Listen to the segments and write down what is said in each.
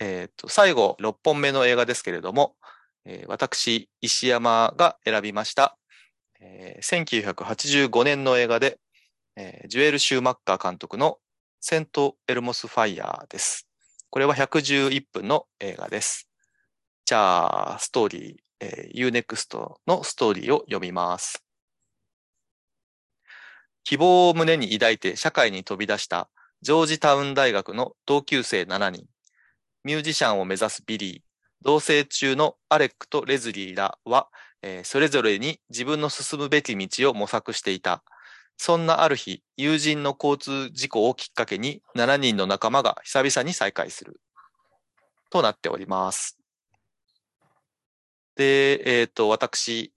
えっ、と、最後、6本目の映画ですけれども、えー私、石山が選びました、えー1985年の映画で、えージュエル・シューマッカー監督のセント・エルモス・ファイヤーです。これは111分の映画です。じゃあ、ストーリー、えー、Unext のストーリーを読みます。希望を胸に抱いて社会に飛び出したジョージタウン大学の同級生7人。ミュージシャンを目指すビリー、同棲中のアレックとレズリーらは、えーそれぞれに自分の進むべき道を模索していた。そんなある日、友人の交通事故をきっかけに7人の仲間が久々に再会する。となっております。で、えっ、と、私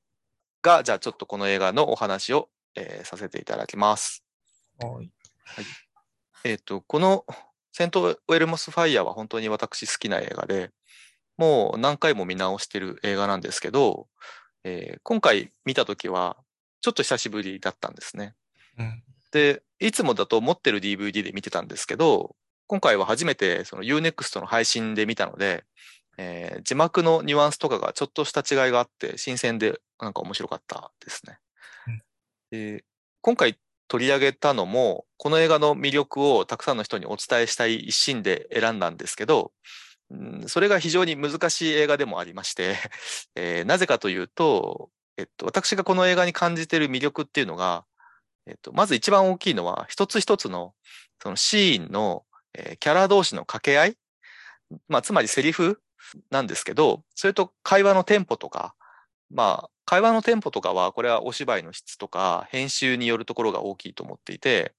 が、じゃあちょっとこの映画のお話を、えーさせていただきます。はい。えっ、と、このセント・ウェルモス・ファイヤーは本当に私好きな映画で、もう何回も見直してる映画なんですけど、えー今回見たときは、ちょっと久しぶりだったんですね。うん。で、いつもだと持ってる DVD で見てたんですけど、今回は初めてその Unext の配信で見たので、えー字幕のニュアンスとかがちょっとした違いがあって、新鮮でなんか面白かったですね。で今回取り上げたのも、この映画の魅力をたくさんの人にお伝えしたい一心で選んだんですけど、それが非常に難しい映画でもありまして、えーなぜかというと、えっと、私がこの映画に感じている魅力っていうのが、えっと、まず一番大きいのは、一つ一つの、そのシーンの、えーキャラ同士の掛け合い、まあ、つまりセリフなんですけど、それと会話のテンポとか、まあ、会話のテンポとかは、これはお芝居の質とか、編集によるところが大きいと思っていて、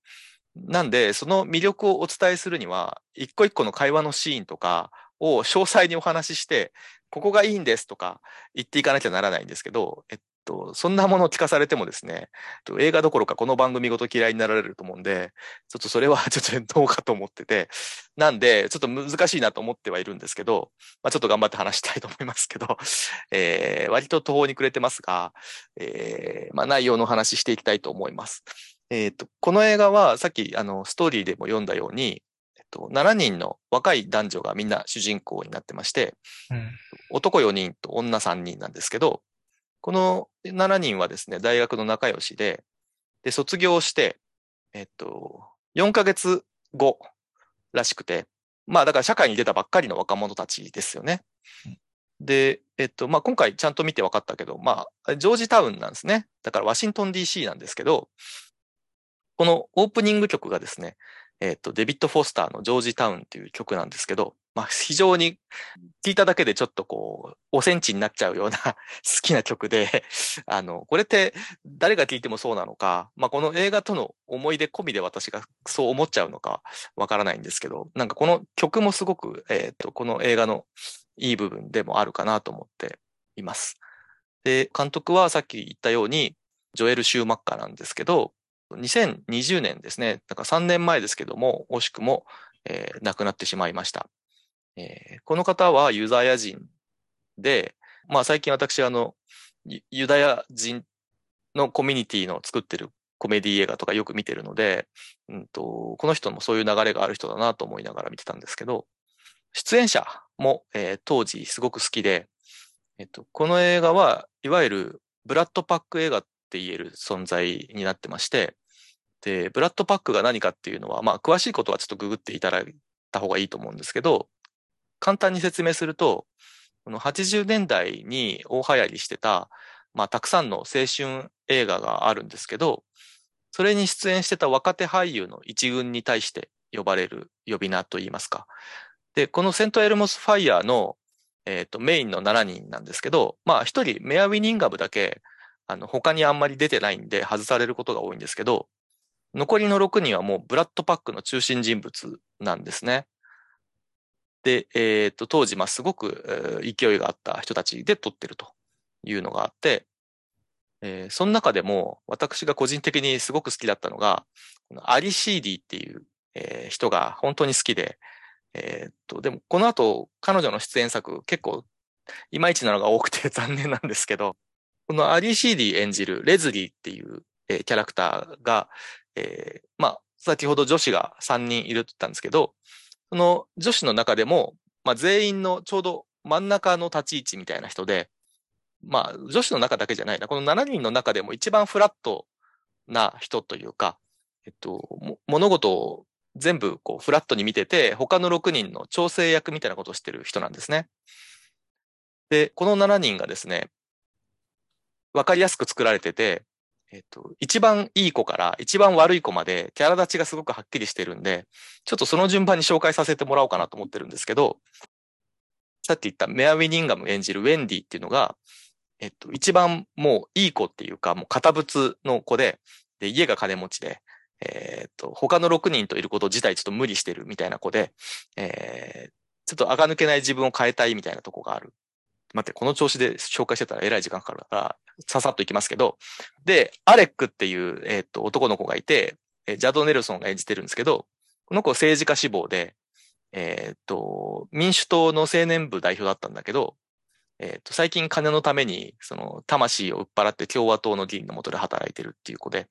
なんで、その魅力をお伝えするには、一個一個の会話のシーンとかを詳細にお話しして、ここがいいんですとか言っていかなきゃならないんですけど、えっと、そんなものを聞かされてもですね、えっと映画どころかこの番組ごと嫌いになられると思うんで、ちょっとそれは ちょっとどうかと思ってて、なんで、ちょっと難しいなと思ってはいるんですけど、まあ、ちょっと頑張って話したいと思いますけど、えー割と途方に暮れてますが、えーまあ、内容の話していきたいと思います。えっと、この映画はさっきあのストーリーでも読んだように、えっと、7人の若い男女がみんな主人公になってまして、うん。男4人と女3人なんですけど、この7人はですね、大学の仲良しで、で、卒業して、えっと、4ヶ月後らしくて、まあだから社会に出たばっかりの若者たちですよね。で、えっと、まあ今回ちゃんと見て分かったけど、まあ、ジョージタウンなんですね。だからワシントン DC なんですけど、このオープニング曲がですね、えっと、デビッド・フォスターのジョージタウンっていう曲なんですけど、まあ非常に聞いただけでちょっとこう、おセンチになっちゃうような 好きな曲で、あの、これって誰が聞いてもそうなのか、まあこの映画との思い出込みで私がそう思っちゃうのかわからないんですけど、なんかこの曲もすごく、えっと、この映画のいい部分でもあるかなと思っています。で、監督はさっき言ったように、ジョエル・シューマッカーなんですけど、2020年ですね、だから3年前ですけども、惜しくも、えー亡くなってしまいました。えーこの方はユダヤ人で、まあ最近私あの、ユダヤ人のコミュニティの作ってるコメディ映画とかよく見てるので、うんと、この人もそういう流れがある人だなと思いながら見てたんですけど、出演者も、えー当時すごく好きで、えっと、この映画はいわゆるブラッドパック映画って言える存在になってまして、で、ブラッドパックが何かっていうのは、まあ詳しいことはちょっとググっていただいた方がいいと思うんですけど、簡単に説明すると、この80年代に大流行りしてた、まあたくさんの青春映画があるんですけど、それに出演してた若手俳優の一軍に対して呼ばれる呼び名といいますか。で、このセントエルモスファイヤーの、えっ、と、メインの7人なんですけど、まあ一人、メア・ウィニンガムだけ、あの、他にあんまり出てないんで外されることが多いんですけど、残りの6人はもうブラッドパックの中心人物なんですね。で、えっ、と、当時、ま、すごく、勢いがあった人たちで撮ってるというのがあって、えーその中でも私が個人的にすごく好きだったのが、このアリ・シーディっていう、えー人が本当に好きで、えーっと、でもこの後彼女の出演作結構いまいちなのが多くて残念なんですけど、このアリ・シーディ演じるレズリーっていう、えーキャラクターが、えーまあ、先ほど女子が3人いるって言ったんですけど、その女子の中でもまあ、全員のちょうど真ん中の立ち位置みたいな人で、まあ、女子の中だけじゃないな。この7人の中でも一番フラットな人というか、えっと、物事を全部こうフラットに見てて、他の6人の調整役みたいなことをしてる人なんですね。で、この7人がですね、わかりやすく作られてて、えっと、一番いい子から一番悪い子までキャラ立ちがすごくはっきりしてるんで、ちょっとその順番に紹介させてもらおうかなと思ってるんですけど、さっき言ったメア・ウィニンガム演じるウェンディっていうのが、えっと、一番もういい子っていうか、もう堅物の子で、で、家が金持ちで、えー、っと、他の6人といること自体ちょっと無理してるみたいな子で、えー、ちょっと垢抜けない自分を変えたいみたいなとこがある。待って、この調子で紹介してたらえらい時間かかるから、ささっといきますけど、で、アレックっていう、えー、っと、男の子がいて、えジャド・ネルソンが演じてるんですけど、この子政治家志望で、えー、っと、民主党の青年部代表だったんだけど、えー、っと、最近金のために、その、魂を売っ払って共和党の議員のもとで働いてるっていう子で、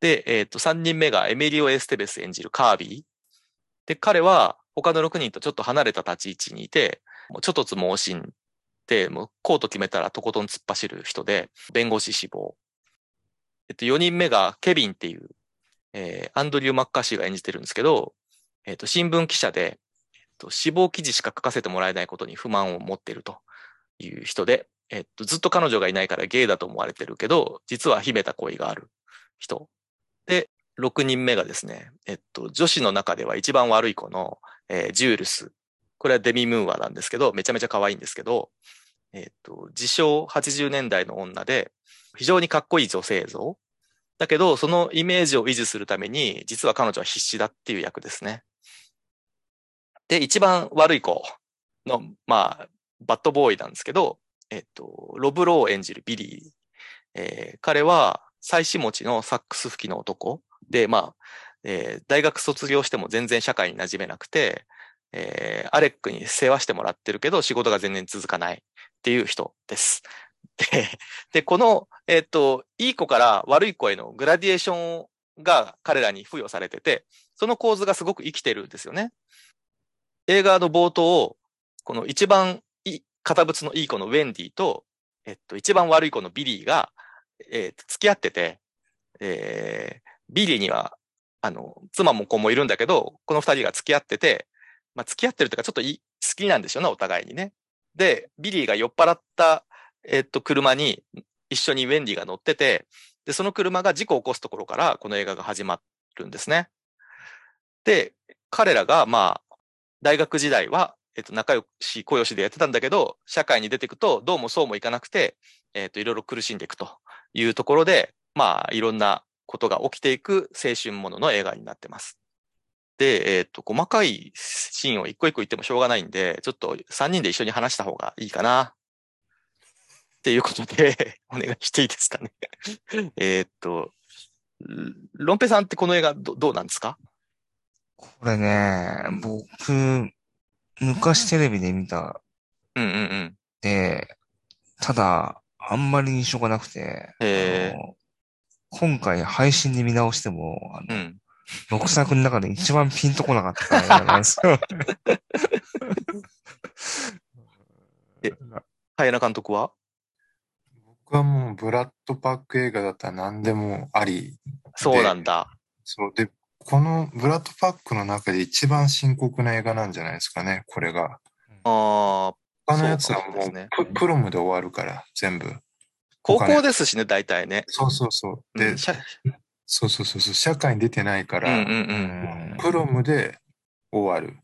で、えっと、3人目がエメリオ・エステベス演じるカービー。で、彼は他の6人とちょっと離れた立ち位置にいて、ちょっとつ盲信、もうこうと決めたらとことん突っ走る人で、弁護士志望。えっと、4人目がケビンっていう、えー、アンドリュー・マッカーシーが演じてるんですけど、えっと、新聞記者で、えっと、死亡記事しか書かせてもらえないことに不満を持っているという人で、えっと、ずっと彼女がいないからゲイだと思われてるけど、実は秘めた恋がある人。で、6人目がですね、えっと、女子の中では一番悪い子の、えー、ジュールス。これはデミ・ムーアなんですけど、めちゃめちゃ可愛いんですけど、えっ、と、自称80年代の女で、非常にかっこいい女性像。だけど、そのイメージを維持するために、実は彼女は必死だっていう役ですね。で、一番悪い子の、まあ、バッドボーイなんですけど、えっ、と、ロブローを演じるビリー。えー、彼は、妻子持ちのサックス吹きの男で、まあ、えー、大学卒業しても全然社会に馴染めなくて、えー、アレックに世話してもらってるけど仕事が全然続かないっていう人です。で、でこの、えっ、ー、と、いい子から悪い子へのグラディエーションが彼らに付与されてて、その構図がすごく生きてるんですよね。映画の冒頭を、この一番、堅物のいい子のウェンディと、えっと、一番悪い子のビリーが、えー、付き合ってて、えー、ビリーには、あの、妻も子もいるんだけど、この二人が付き合ってて、まあ、付き合ってるというか、ちょっと好きなんでしょうね、お互いにね。で、ビリーが酔っ払った、えっと、車に一緒にウェンディが乗ってて、で、その車が事故を起こすところからこの映画が始まるんですね。で、彼らが、まあ、大学時代は、えっと、仲良し、小良しでやってたんだけど、社会に出ていくと、どうもそうもいかなくて、えっと、いろいろ苦しんでいくというところで、まあ、いろんなことが起きていく青春ものの映画になってます。で、えっ、と、細かいシーンを一個一個言ってもしょうがないんで、ちょっと3人で一緒に話した方がいいかな。っていうことで お願いしていいですかね えっと、ロンペさんってこの映画どどうなんですか？これね、僕、昔テレビで見た。うんうんうん。で、ただ、あんまり印象がなくて、え今回配信で見直しても、あの、うん、6作の中で一番ピンとこなかったなんですよ。え、早監督は？僕はもうブラッドパック映画だったら何でもあり。そうなんだ。そう。で、このブラッドパックの中で一番深刻な映画なんじゃないですかね、これが。ああ。他のやつはもうププロムで終わるから、全部。高校ですしね、大体ね。そうそうそう。で、うん、そうそうそうそう、社会に出てないから、うんうんうん、プロムで終わる。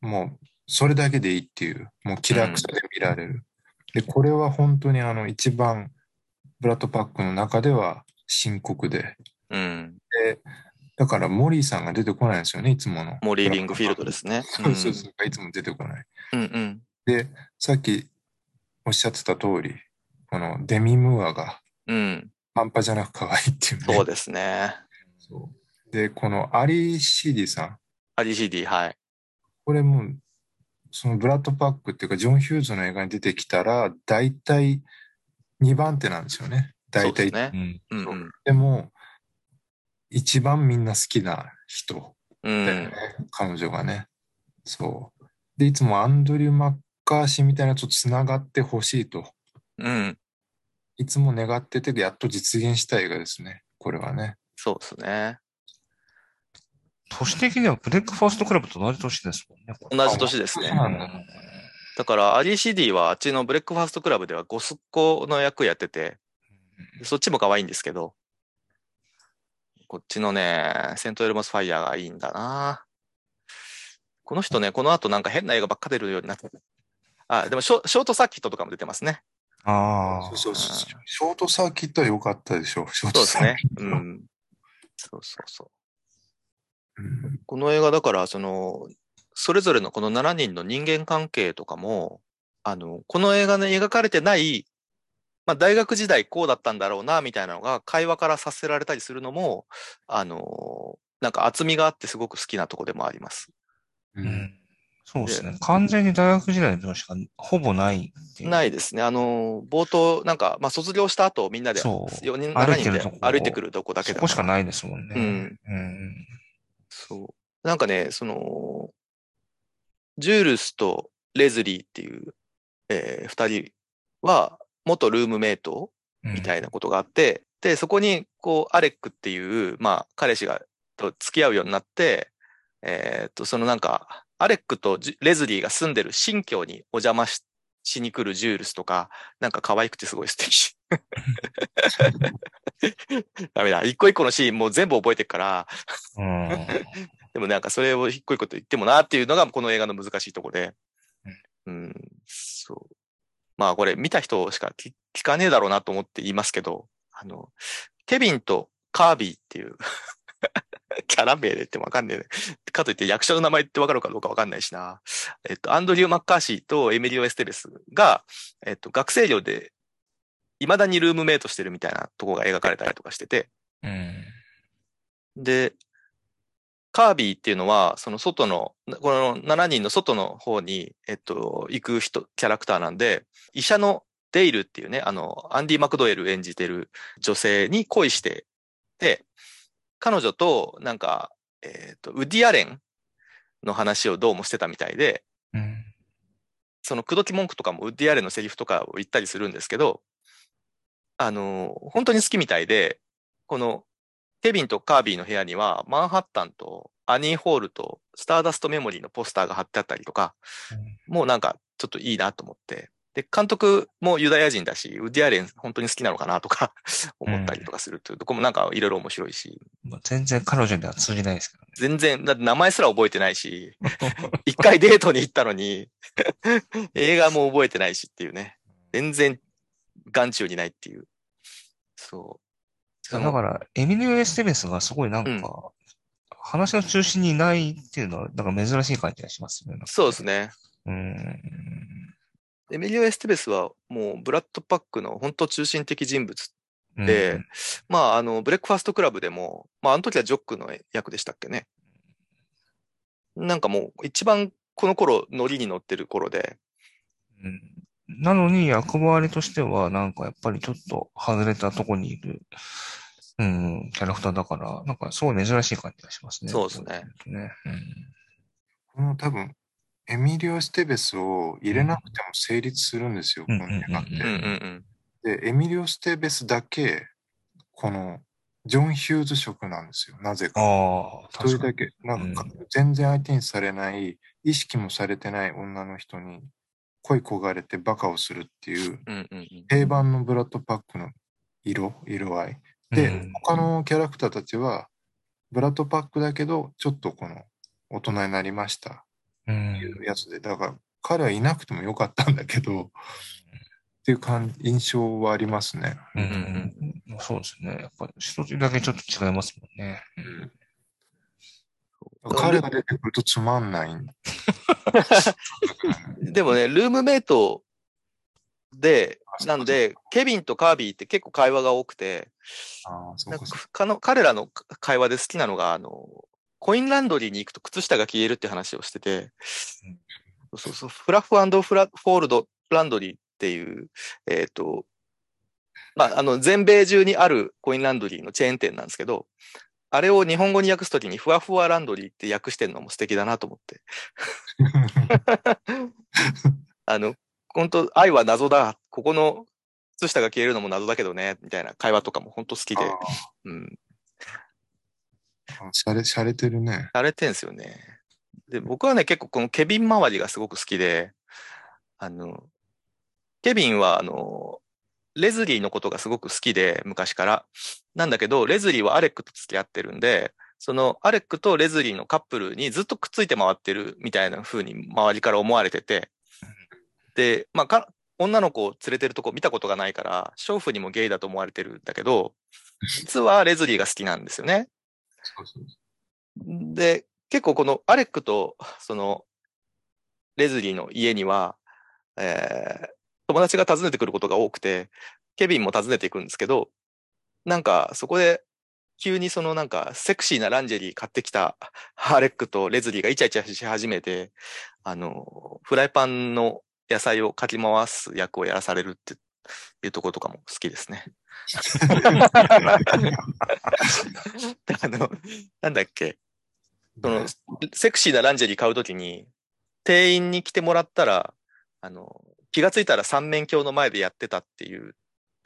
もう、それだけでいいっていう、もう気楽さで見られる。で、これは本当にあの、一番、ブラッドパックの中では深刻で。うん。で、だからモリーさんが出てこないんですよね、いつもの。モリー・リングフィールドですね。そうそうそう、いつも出てこない。うんうん。で、さっきおっしゃってた通り、このデミ・ムーアが、うん。半端じゃなく可愛いっていうね。そうですね。そうで、このアリー・シーディさん。アリー・シーディ、はい。これも、そのブラットパックっていうか、ジョン・ヒューズの映画に出てきたら、大体2番手なんですよね。大体。ね。うんうん、でも、一番みんな好きな人だよね、うん、彼女がね。そう。で、いつもアンドリュー・マッカーシーみたいなのとつながってほしいと、うん。いつも願ってて、やっと実現した映画ですね。これはね。そうですね。年的にはブレックファーストクラブと同じ年ですもんね。同じ年ですね。だだから、アリー・シディはあっちのブレックファーストクラブではゴスっ子の役やってて、そっちも可愛いんですけど、こっちのね、セントエルモスファイヤーがいいんだなこの人ね、この後なんか変な映画ばっか出るようになって。あ、でもショショートサーキットとかも出てますね。ああ。そうそうそう。ショートサーキットは良かったでしょ。ショーそうですねトサーキ。ット。うん。そうそうそう。うんこの映画だから、その、それぞれのこの7人の人間関係とかも、あの、この映画で描かれてない、まあ大学時代こうだったんだろうな、みたいなのが会話からさせられたりするのも、あの、なんか厚みがあってすごく好きなとこでもあります。ううんん。そうですね。完全に大学時代のしかほぼない。ないですね。あの、冒頭、なんか、まあ卒業した後みんなでそう4人、7人で歩いてくるとこだけだこしかないですもんね。うん。うん。そう。なんかね、その、ジュールスとレズリーっていう、えー二人は、元ルームメイトうん。みたいなことがあって、で、そこに、こう、アレックっていう、まあ、彼氏が、と付き合うようになって、えーっと、そのなんか、アレックとレズリーが住んでる新居にお邪魔ししに来るジュールスとか、なんか可愛くてすごい素敵。ダメだ。一個一個のシーンもう全部覚えてるから、うん。でもなんかそれを一個一個と言ってもなっていうのがこの映画の難しいところで。うん、そう。まあこれ見た人しか聞聞かねえだろうなと思って言いますけど、あの、ケビンとカービーっていうキャラ名で言ってもわかんねえ。かといって役者の名前ってわかるかどうかわかんないしな。えっと、アンドリュー・マッカーシーとエミリオ・エステベスが、えっと、学生寮で未だにルームメイトしてるみたいなとこが描かれたりとかしてて、うん。で、カービィっていうのは、その外の、この7人の外の方に、えっと、行く人、キャラクターなんで、医者のデイルっていうね、あの、アンディ・マクドエル演じてる女性に恋して、で、彼女と、なんか、えっと、ウディアレンの話をどうもしてたみたいで、うん。その口説き文句とかもウッディアレンのセリフとかを言ったりするんですけど、あの、本当に好きみたいで、このケビンとカービィの部屋にはマンハッタンとアニーホールとスターダストメモリーのポスターが貼ってあったりとか、もうなんかちょっといいなと思って。で、監督もユダヤ人だし、ウッディアレン本当に好きなのかなとか 思ったりとかするっていうとこもなんかいろいろ面白いし、まあ全然彼女には通じないですけどね。全然、だって名前すら覚えてないし、一回デートに行ったのに、映画も覚えてないしっていうね。全然眼中にないっていう。そう。だから、エミリオ・エステベスがすごいなんか、うん話の中心にいないっていうのは、なんか珍しい感じがしますよね。そうですね。うん。エミリオ・エステベスはもうブラットパックの本当中心的人物うんで、まあ、あの、ブレックファーストクラブでも、まあ、あの時はジョックの役でしたっけね。なんかもう一番この頃ノリに乗ってる頃で、うんなのに役回りとしては、なんかやっぱりちょっと外れたとこにいる、うん、キャラクターだから、なんかすごい珍しい感じがしますね。そうですね。ね。この多分、エミリオ・ステベスを入れなくても成立するんですよ、うんこの映画っうんうんうんて。で、エミリオ・ステベスだけ、この、ジョン・ヒューズ色なんですよ、なぜうん。か。それだけ、なんか、全然相手にされない、意識もされてない女の人に恋焦がれてバカをするっていう、うんうんうん定番のブラッドパックの色、色合い。で、うん他のキャラクターたちは、ブラッドパックだけど、ちょっとこの、大人になりましたいん。うやつで、だから、彼はいなくてもよかったんだけど、っていう感印象はありますね。うんうんうんそうですね。やっぱり一つだけちょっと違いますもんね。彼が出てくるとつまんないん でもね、ルームメイトで、なんで、ケビンとカービィって結構会話が多くて、ああ、そうなんかそうかかの彼らの会話で好きなのが、あの、コインランドリーに行くと靴下が消えるって話をしてて、そうそう、 fluff fluff fold laundry っていう、えっ、と、まあ、あの、全米中にあるコインランドリーのチェーン店なんですけど、あれを日本語に訳すときにふわふわランドリーって訳してるのも素敵だなと思って。あの、本当愛は謎だ。ここの靴下が消えるのも謎だけどね、みたいな会話とかも本当好きで。うん。しゃれ、しゃれてるね。されてんすよね。で、僕はね、結構このケビン周りがすごく好きで、あの、ケビンは、あの、レズリーのことがすごく好きで、昔から。なんだけど、レズリーはアレックと付き合ってるんで、そのアレックとレズリーのカップルにずっとくっついて回ってるみたいな風に周りから思われてて、で、まあか、女の子を連れてるとこ見たことがないから、娼婦にもゲイだと思われてるんだけど、実はレズリーが好きなんですよね。で、結構このアレックとそのレズリーの家には、えー友達が訪ねてくることが多くて、ケビンも訪ねていくんですけど、なんかそこで急にそのなんかセクシーなランジェリー買ってきたアレックとレズリーがイチャイチャし始めて、あの、フライパンの野菜をかき回す役をやらされるっていうところとかも好きですね。で あの、なんだっけ、その、セクシーなランジェリー買うときに、店員に来てもらったら、あの、気がついたら三面鏡の前でやってたっていう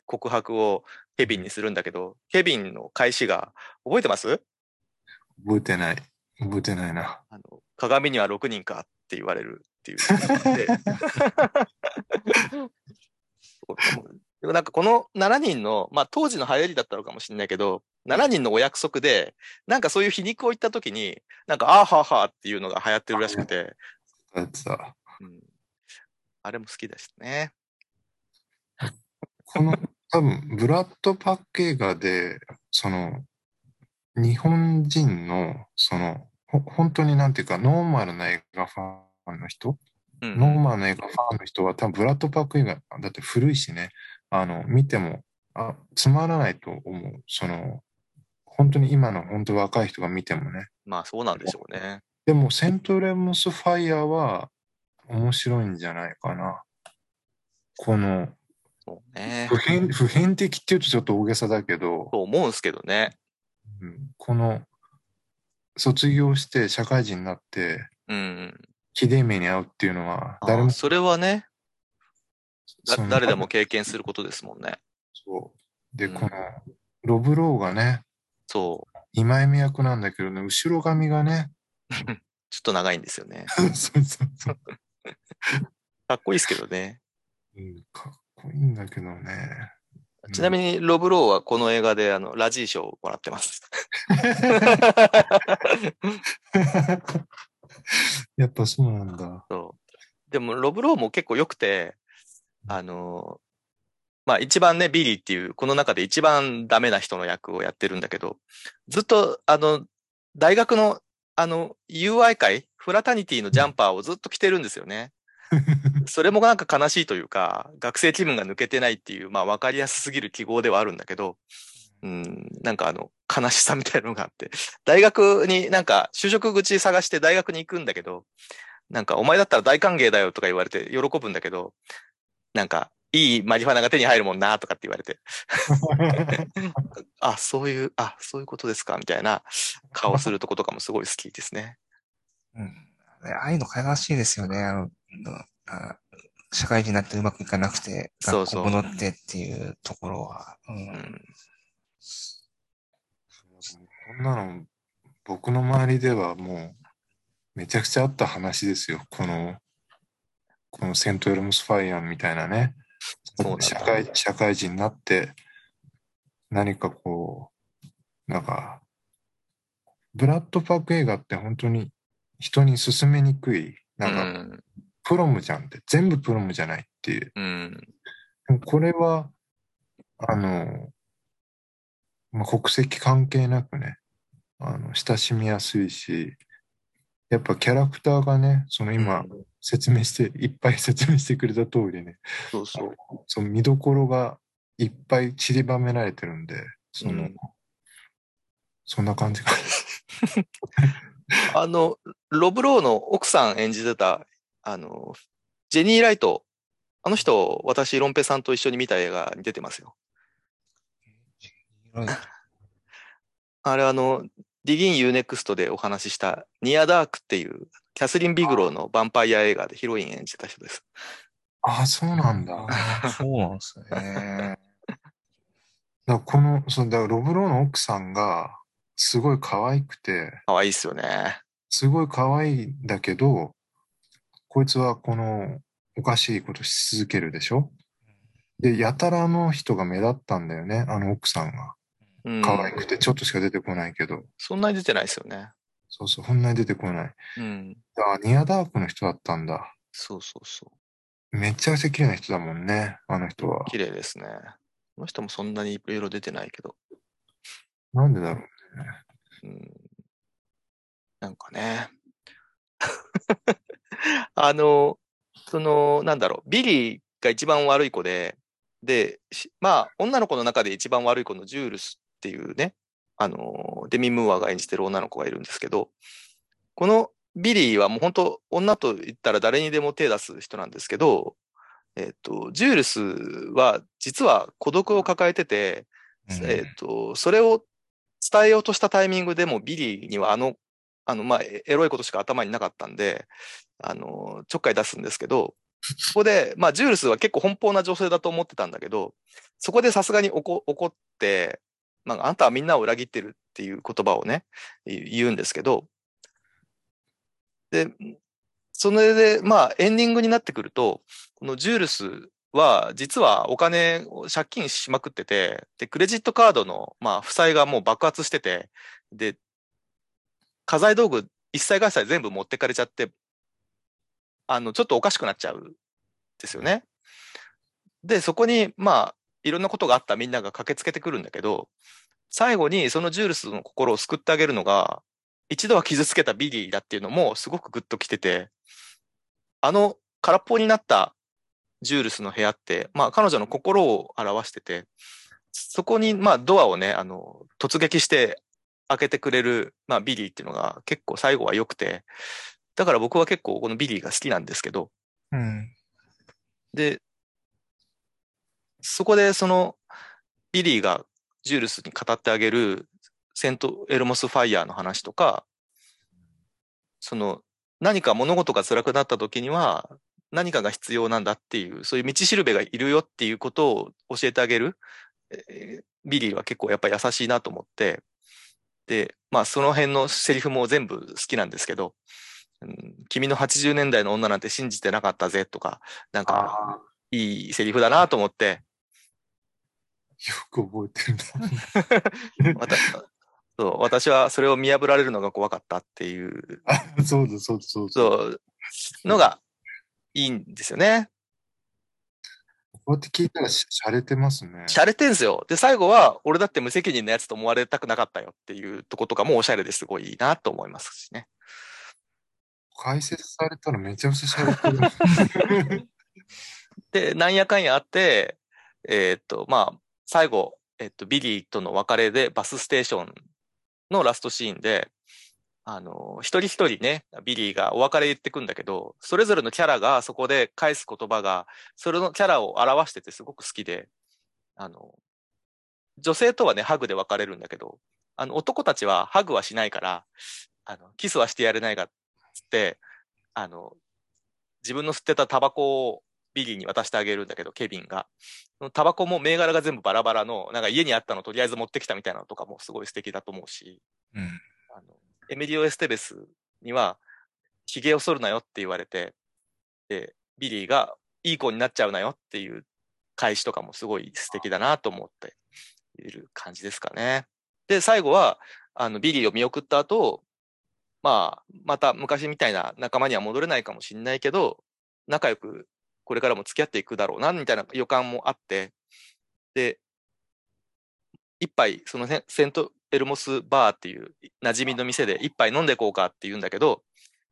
告白をケビンにするんだけど、ケビンの返しが、覚えてます？覚えてない。覚えてないな。あの、鏡には6人かって言われるっていう。ででもなんかこの7人の、まあ当時の流行りだったのかもしれないけど、7人のお約束で、なんかそういう皮肉を言ったときに、なんか、あーはーはーっていうのが流行ってるらしくて、だってさ、うん、あれも好きでしたね。この、多分、ブラッドパック映画で、その、日本人の、その、ほ本当になんていうか、ノーマルな映画ファンの人、うんノーマルな映画ファンの人は、多分、ブラッドパック映画、だって古いしね、あの、見ても、あ、つまらないと思う。その、本当に今の本当若い人が見てもね。まあそうなんでしょうね。でも、セントレムスファイヤーは面白いんじゃないかな。この、ね。普遍、普遍的って言うとちょっと大げさだけど、そう思うんすけどね。うんこの、卒業して社会人になって、うん。ひでえ目に遭うっていうのは、誰も、あそれはね、誰でも経験することですもんね。そう。で、うんこの、ロブローがね、そ二枚目役なんだけどね、後ろ髪がね、う。ちょっと長いんですよね。そうそうそう。かっこいいですけどね。うん、かっこいいんだけどね。ちなみに、ロブローはこの映画で、あの、ラジー賞をもらってます。やっぱそうなんだ。そう。でも、ロブローも結構良くて、あの、まあ一番ね、ビリーっていう、この中で一番ダメな人の役をやってるんだけど、ずっと、あの、大学の、あの、UI 会、フラタニティのジャンパーをずっと着てるんですよね。それもなんか悲しいというか、学生気分が抜けてないっていう、まあ分かりやすすぎる記号ではあるんだけど、うん、なんかあの、悲しさみたいなのがあって、大学になんか就職口探して大学に行くんだけど、なんかお前だったら大歓迎だよとか言われて喜ぶんだけど、なんかいいマリファナが手に入るもんなとかって言われて、あ、そういう、あ、そういうことですかみたいな顔するとことかもすごい好きですね。うん。ねああいうの悲しいですよね。あの、あ社会人になってうまくいかなくて、学そうそう校戻ってっていうところは。う。うんん。こんなの、僕の周りではもう、めちゃくちゃあった話ですよ。この、このセントエルムスファイアみたいなね。社会、社会人になって、何かこう、なんか、ブラッドパック映画って本当に人に勧めにくい。うなんか、ん。プロムじゃんって、全部プロムじゃないっていう。うん。これは、あの、まあ、国籍関係なくね、あの、親しみやすいし、やっぱキャラクターがね、その今うん説明して、いっぱい説明してくれた通りね、そうそう。その見どころがいっぱい散りばめられてるんで、その、うんそんな感じか。あの、ロブローの奥さん演じてた、あの、ジェニー・ライト。あの人、私、ロンペさんと一緒に見た映画に出てますよ。あれあの、ディギン・ユーネクストでお話ししたニア・ダークっていうキャスリン・ビグローのヴァンパイア映画でヒロイン演じた人です。ああ、そうなんだ。そうなんですね。らこの、そのだロブローの奥さんが、すごい可愛くて、可愛いっすよね。すごい可愛いんだけど、こいつはこのおかしいことし続けるでしょ？で、やたらあの人が目立ったんだよね、あの奥さんが。うん、可愛くて、ちょっとしか出てこないけど。そんなに出てないですよね。そうそう、こんなに出てこない。うん。あ、ニアダークの人だったんだ。そうそうそめちゃくちゃ綺麗な人だもんね、あの人はう。。綺麗ですね。この人もそんなにいろいろ出てないけど。なんでだろうね。うん、なんかね。あの、その、なんだろう、ビリーが一番悪い子で、で、しまあ、女の子の中で一番悪い子のジュールスっていうね、あの、デミ・ムーアが演じてる女の子がいるんですけど、このビリーはもう本当、女と言ったら誰にでも手出す人なんですけど、えっと、ジュールスは実は孤独を抱えてて、うんえっと、それを伝えようとしたタイミングでもビリーにはあの、あの、まあ、エエロいことしか頭になかったんで、あの、ちょっかい出すんですけど、そこで、まあ、ジュールスは結構奔放な女性だと思ってたんだけど、そこでさすがに怒怒って、まあ、あんたはみんなを裏切ってるっていう言葉をね、言うんですけど、で、それで、まあ、エンディングになってくると、このジュールスは、実はお金を借金しまくってて、で、クレジットカードの、まあ、負債がもう爆発してて、で、家財道具、一切合切全部持ってかれちゃって、あの、ちょっとおかしくなっちゃうんですよね。で、そこに、まあ、いろんなことがあったみんなが駆けつけてくるんだけど、最後にそのジュールスの心を救ってあげるのが、一度は傷つけたビリーだっていうのもすごくグッときてて、あの空っぽになったジュールスの部屋って、まあ彼女の心を表してて、そこにまあドアをね、あの、突撃して開けてくれる、まあビリーっていうのが結構最後は良くて、だから僕は結構このビリーが好きなんですけど、うん。で、そこでそのビリーがジュールスに語ってあげるセント・エルモス・ファイヤーの話とか、その何か物事が辛くなった時には何かが必要なんだっていう、そういう道しるべがいるよっていうことを教えてあげる、えービリーは結構やっぱり優しいなと思って、で、まあその辺のセリフも全部好きなんですけど、うん君の80年代の女なんて信じてなかったぜとか、なんかいいセリフだなと思って、よく覚えてる そう私はそれを見破られるのが怖かったっていう、あそうだ、そうだ、そうだ。そう、のがいいんですよね。こうやって聞いたらししゃれてますね。洒落てんすよ。で、最後は、俺だって無責任なやつと思われたくなかったよっていうとことかもおしゃれですごいいいなと思いますしね。解説されたらめちゃくちゃしゃれてる。で、なんやかんやあって、えーっと、まあ、最後、えっと、ビリーとの別れでバスステーションのラストシーンで、あの、一人一人ね、ビリーがお別れ言ってくんだけど、それぞれのキャラがそこで返す言葉が、それのキャラを表しててすごく好きで、あの、女性とはね、ハグで別れるんだけど、あの、男たちはハグはしないから、あの、キスはしてやれないが、つって、あの、自分の吸ってたタバコをビリーに渡してあげるんだけど、ケビンが。タバコも銘柄が全部バラバラの、なんか家にあったのとりあえず持ってきたみたいなのとかもすごい素敵だと思うし、うん。あの、エミリオ・エステベスには、髭を剃るなよって言われて、で、ビリーがいい子になっちゃうなよっていう返しとかもすごい素敵だなと思っている感じですかね。で、最後は、あの、ビリーを見送った後、まあ、また昔みたいな仲間には戻れないかもしれないけど、仲良くこれからも付き合っていくだろうな、みたいな予感もあって、で、一杯、そのセセントエルモスバーっていう馴染みの店で一杯飲んでいこうかって言うんだけど、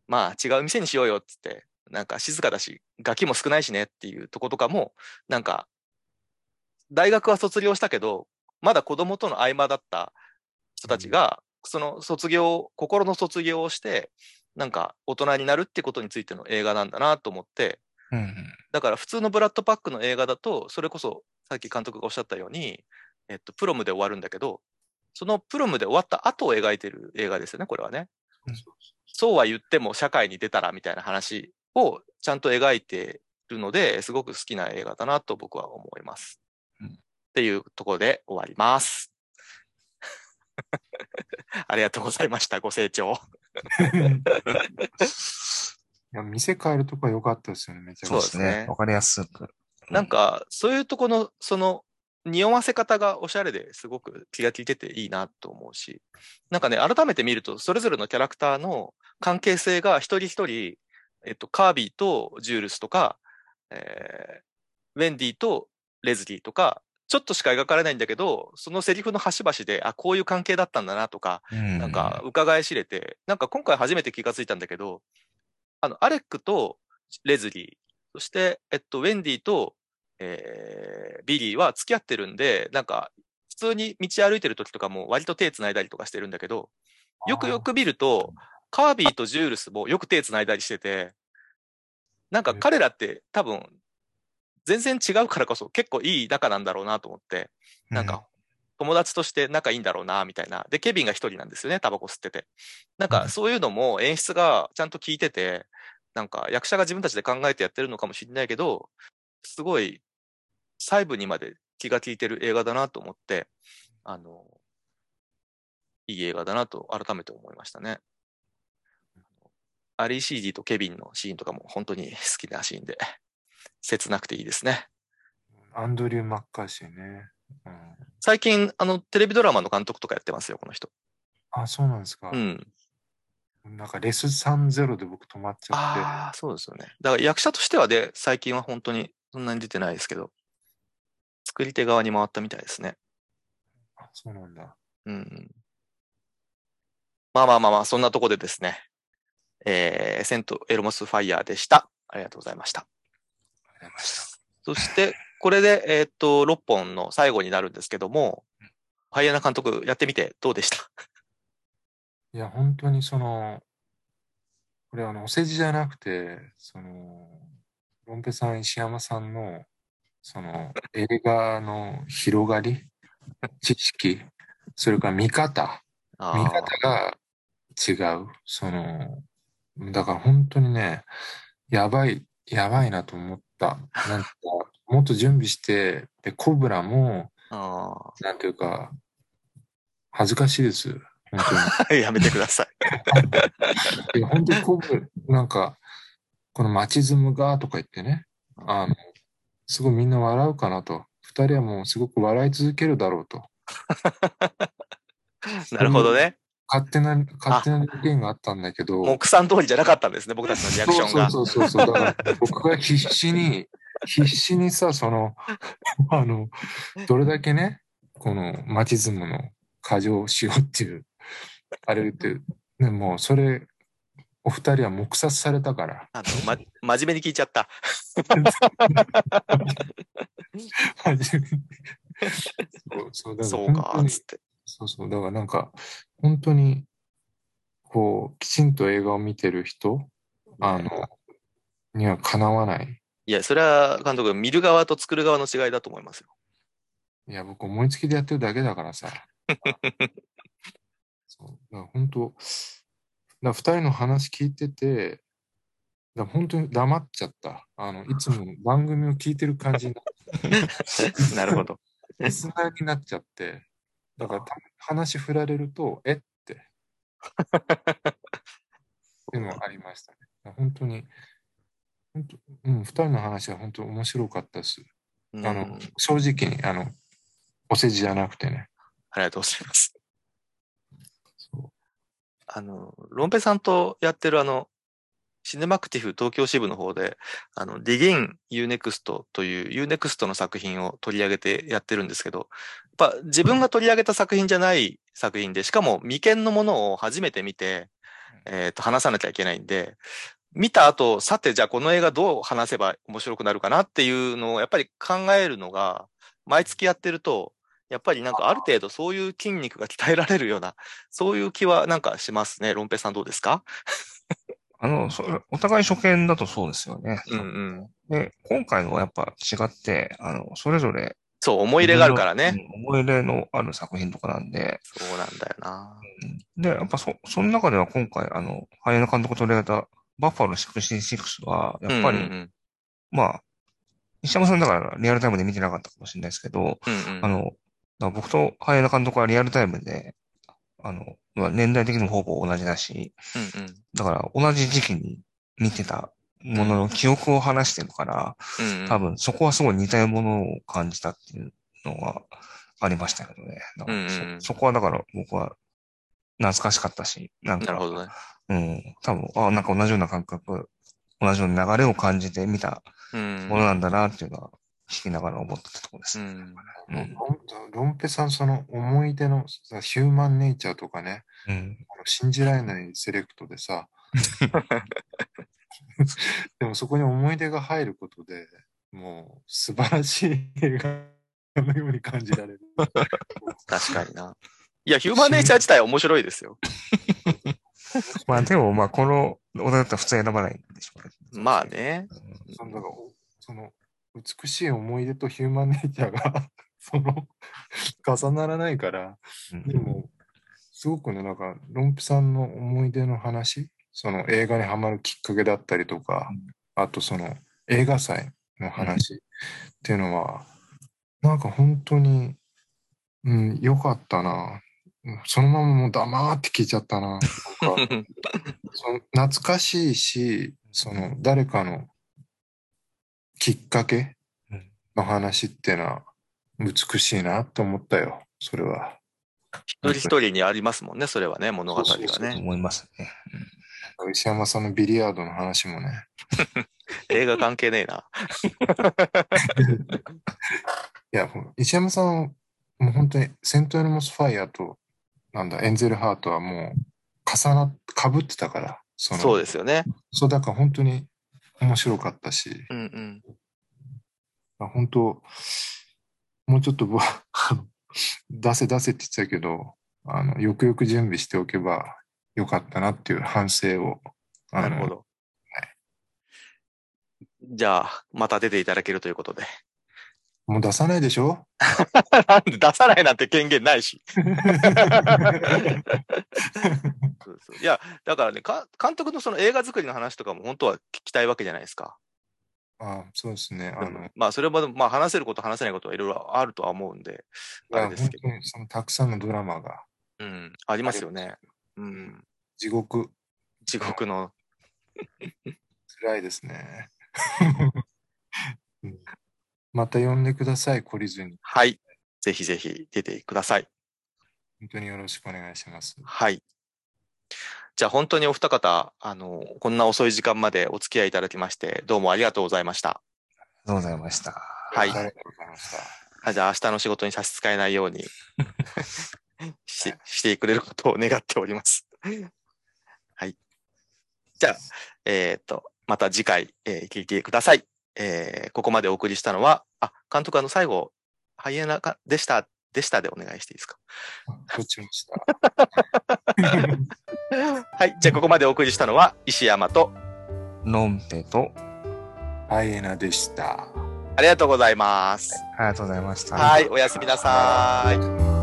まあ違う店にしようよっつって、なんか静かだし、ガキも少ないしねっていうとことかも、なんか、大学は卒業したけど、まだ子供との合間だった人たちが、その卒業、心の卒業をして、なんか大人になるってことについての映画なんだなと思って、うん。だから普通のブラッドパックの映画だと、それこそさっき監督がおっしゃったように、えっと、プロムで終わるんだけど、そのプロムで終わった後を描いてる映画ですよね、これはね。うんそうは言っても社会に出たらみたいな話をちゃんと描いてるので、すごく好きな映画だなと僕は思います。うんっていうところで終わります。ありがとうございました。ご清聴。いや、店変えるとこは良かったですよね、めちゃくちゃ。そうですねわかりやすく。なんか、そういうとこの、その、匂わせ方がおしゃれですごく気が利いてていいなと思うし、なんかね、改めて見ると、それぞれのキャラクターの関係性が一人一人、えっと、カービィとジュールスとか、えーウェンディとレズリーとか、ちょっとしか描かれないんだけど、そのセリフの端々で、あ、こういう関係だったんだなとか、うんなんか、伺い知れて、なんか今回初めて気がついたんだけど、あの、アレックとレズリー、そして、えっと、ウェンディと、えービリーは付き合ってるんで、なんか、普通に道歩いてる時とかも割と手繋いだりとかしてるんだけど、よくよく見ると、カービィとジュールスもよく手繋いだりしてて、なんか彼らって多分、全然違うからこそ結構いい仲なんだろうなと思って、なんか、友達として仲いいんだろうな、みたいな。で、ケビンが一人なんですよね、タバコ吸ってて。なんか、うんそういうのも演出がちゃんと効いてて、なんか、役者が自分たちで考えてやってるのかもしれないけど、すごい、細部にまで気が利いてる映画だなと思って、あの、いい映画だなと改めて思いましたね。アリー・シーディとケビンのシーンとかも本当に好きなシーンで、切なくていいですね。アンドリュー・マッカーシーね。うん、最近、あの、テレビドラマの監督とかやってますよ、この人。あ、そうなんですか。うん。なんかレス30で僕止まっちゃって。ああ、そうですよね。だから役者としてはで、最近は本当にそんなに出てないですけど、作り手側に回ったみたいですね。あそうなんだ。うん。まあまあまあまあ、そんなとこでですね、えー、セントエロモスファイヤーでした。ありがとうございました。ありがとうございました。そして、これで、えーっと、6本の最後になるんですけども、ファイヤーな監督やってみてどうでした？いや、本当にその、これあの、お世辞じゃなくて、その、ロンペさん、石山さんの、その、映画の広がり、知識、それから見方、あ見方が違う。その、だから本当にね、やばい、やばいなと思った。なんか、もっと準備して、で、コブラも、あなんていうか、恥ずかしいです。本当に。ー やめてください。いや、本当にこう、なんか、この街ズムがとか言ってね、あの、すごいみんな笑うかなと。二人はもうすごく笑い続けるだろうと。なるほどね。勝手な、勝手な意見があったんだけど、目算通りじゃなかったんですね、僕たちのリアクションが。そうそうそうそう。だから僕が必死に、必死にさ、その、あの、どれだけね、この街ズムの過剰をしようっていう、あれって、ね、もうそれ、お二人は黙殺されたから。あの、ま、真面目に聞いちゃった。初めにそうかつって。そうそう、だからなんか、本当に、こう、きちんと映画を見てる人、あの、にはかなわない。いや、それは監督、見る側と作る側の違いだと思いますよ。いや、僕思いつきでやってるだけだからさ。そう、だから本当、だから二人の話聞いてて、だ本当に黙っちゃった。あの、いつも番組を聞いてる感じになって なるほど。リスナーになっちゃって、だからた話振られると、えって。っていうのはありましたね。本当に、本当、うん、二人の話は本当面白かったです。うんあの、正直に、あの、お世辞じゃなくてね。ありがとうございます。あの、ロンペさんとやってるあの、シネマクティブ東京支部の方で、あの、ディギン UNEXT という UNEXT の作品を取り上げてやってるんですけど、やっぱ自分が取り上げた作品じゃない作品で、しかも未見のものを初めて見て、えっ、と、話さなきゃいけないんで、見た後、さて、じゃあこの映画どう話せば面白くなるかなっていうのをやっぱり考えるのが、毎月やってると、やっぱりなんかある程度そういう筋肉が鍛えられるような、そういう気はなんかしますね。ロンペさんどうですか？あの、お互い初見だとそうですよね。うんうん。で、今回のはやっぱ違って、あの、それぞれそう、思い入れがあるからね。うん思い入れのある作品とかなんで、そうなんだよな。で、やっぱそ、その中では今回、あの、俳優の監督と取り上げたバッファロー66は、やっぱり、うんうんまあ、石山さんだからリアルタイムで見てなかったかもしれないですけど、うんうんあの、僕と俳優の監督はリアルタイムで、あの、まあ年代的にもほぼ同じだし、うんうん。だから同じ時期に見てたものの記憶を話してるから、うんうん。多分そこはすごい似たようなものを感じたっていうのがありましたけどね。だからそうんうんうん。そこはだから僕は懐かしかったし、なんか、なるほどね。うん、多分、あなんか同じような感覚、同じような流れを感じて見たうん。ものなんだなっていうのは聞きながら思ってたところですね。うんうんロンペさん、その思い出のさヒューマンネイチャーとかね、うん。あの信じられないセレクトでさ、でもそこに思い出が入ることでもう素晴らしい映画のように感じられる。確かにな。いや、ヒューマンネイチャー自体は面白いですよ。まあでも、まあこのお題だったら普通選ばないんでしょうね。まあね。そのだからおその美しい思い出とヒューマンネイチャーが その重ならないから、うんでも、すごくね、なんか、ロンピさんの思い出の話、その映画にハマるきっかけだったりとか、あとその映画祭の話っていうのは、なんか本当に、うん、良かったな。うんそのままもう黙って聞いちゃったな。なんかその懐かしいし、その誰かのきっかけうんの話っていうのは美しいなと思ったよ、それは。一人一人にありますもんね、それはね、物語がそうそう。思いますね。石山さんのビリヤードの話もね。映画関係ねえな。いや、石山さんはもう本当にセントエルモスファイアと、なんだ、エンゼルハートはもう重なっ、かぶってたから、そのそうですよね。そう、だから本当に面白かったし、うんうん。まあ本当、もうちょっと 出せ出せって言ってたけど、あの、よくよく準備しておけばよかったなっていう反省を、なるほど。じゃあ、また出ていただけるということで。もう出さないでしょ？なんで出さないなんて権限ないし。そうそういや、だからねか、監督のその映画作りの話とかも本当は聞きたいわけじゃないですか。あそうですね。あの、まあ、それも、まあ、話せること、話せないことはいろいろあるとは思うんで、あれですけどそのたくさんのドラマがうん、ありますよね。うん、地獄地獄の。辛いですね。うんまた呼んでください、懲りずに。はい。ぜひぜひ出てください。本当によろしくお願いします。はい。じゃあ本当にお二方、あの、こんな遅い時間までお付き合いいただきまして、どうもありがとうございました。ありがとうございました。はいありがとうございました。あじゃあ明日の仕事に差し支えないように ししてくれることを願っております。はい。じゃあ、えっ、と、また次回、えー聞いてください。えーここまでお送りしたのは、あ、監督あの最後、ハイエナかでした、でしたでお願いしていいですか？ちました。はい。じゃあここまでお送りしたのは、石山と、のんぺと、ハイエナでした。ありがとうございます。ありがとうございました。はい。おやすみなさい。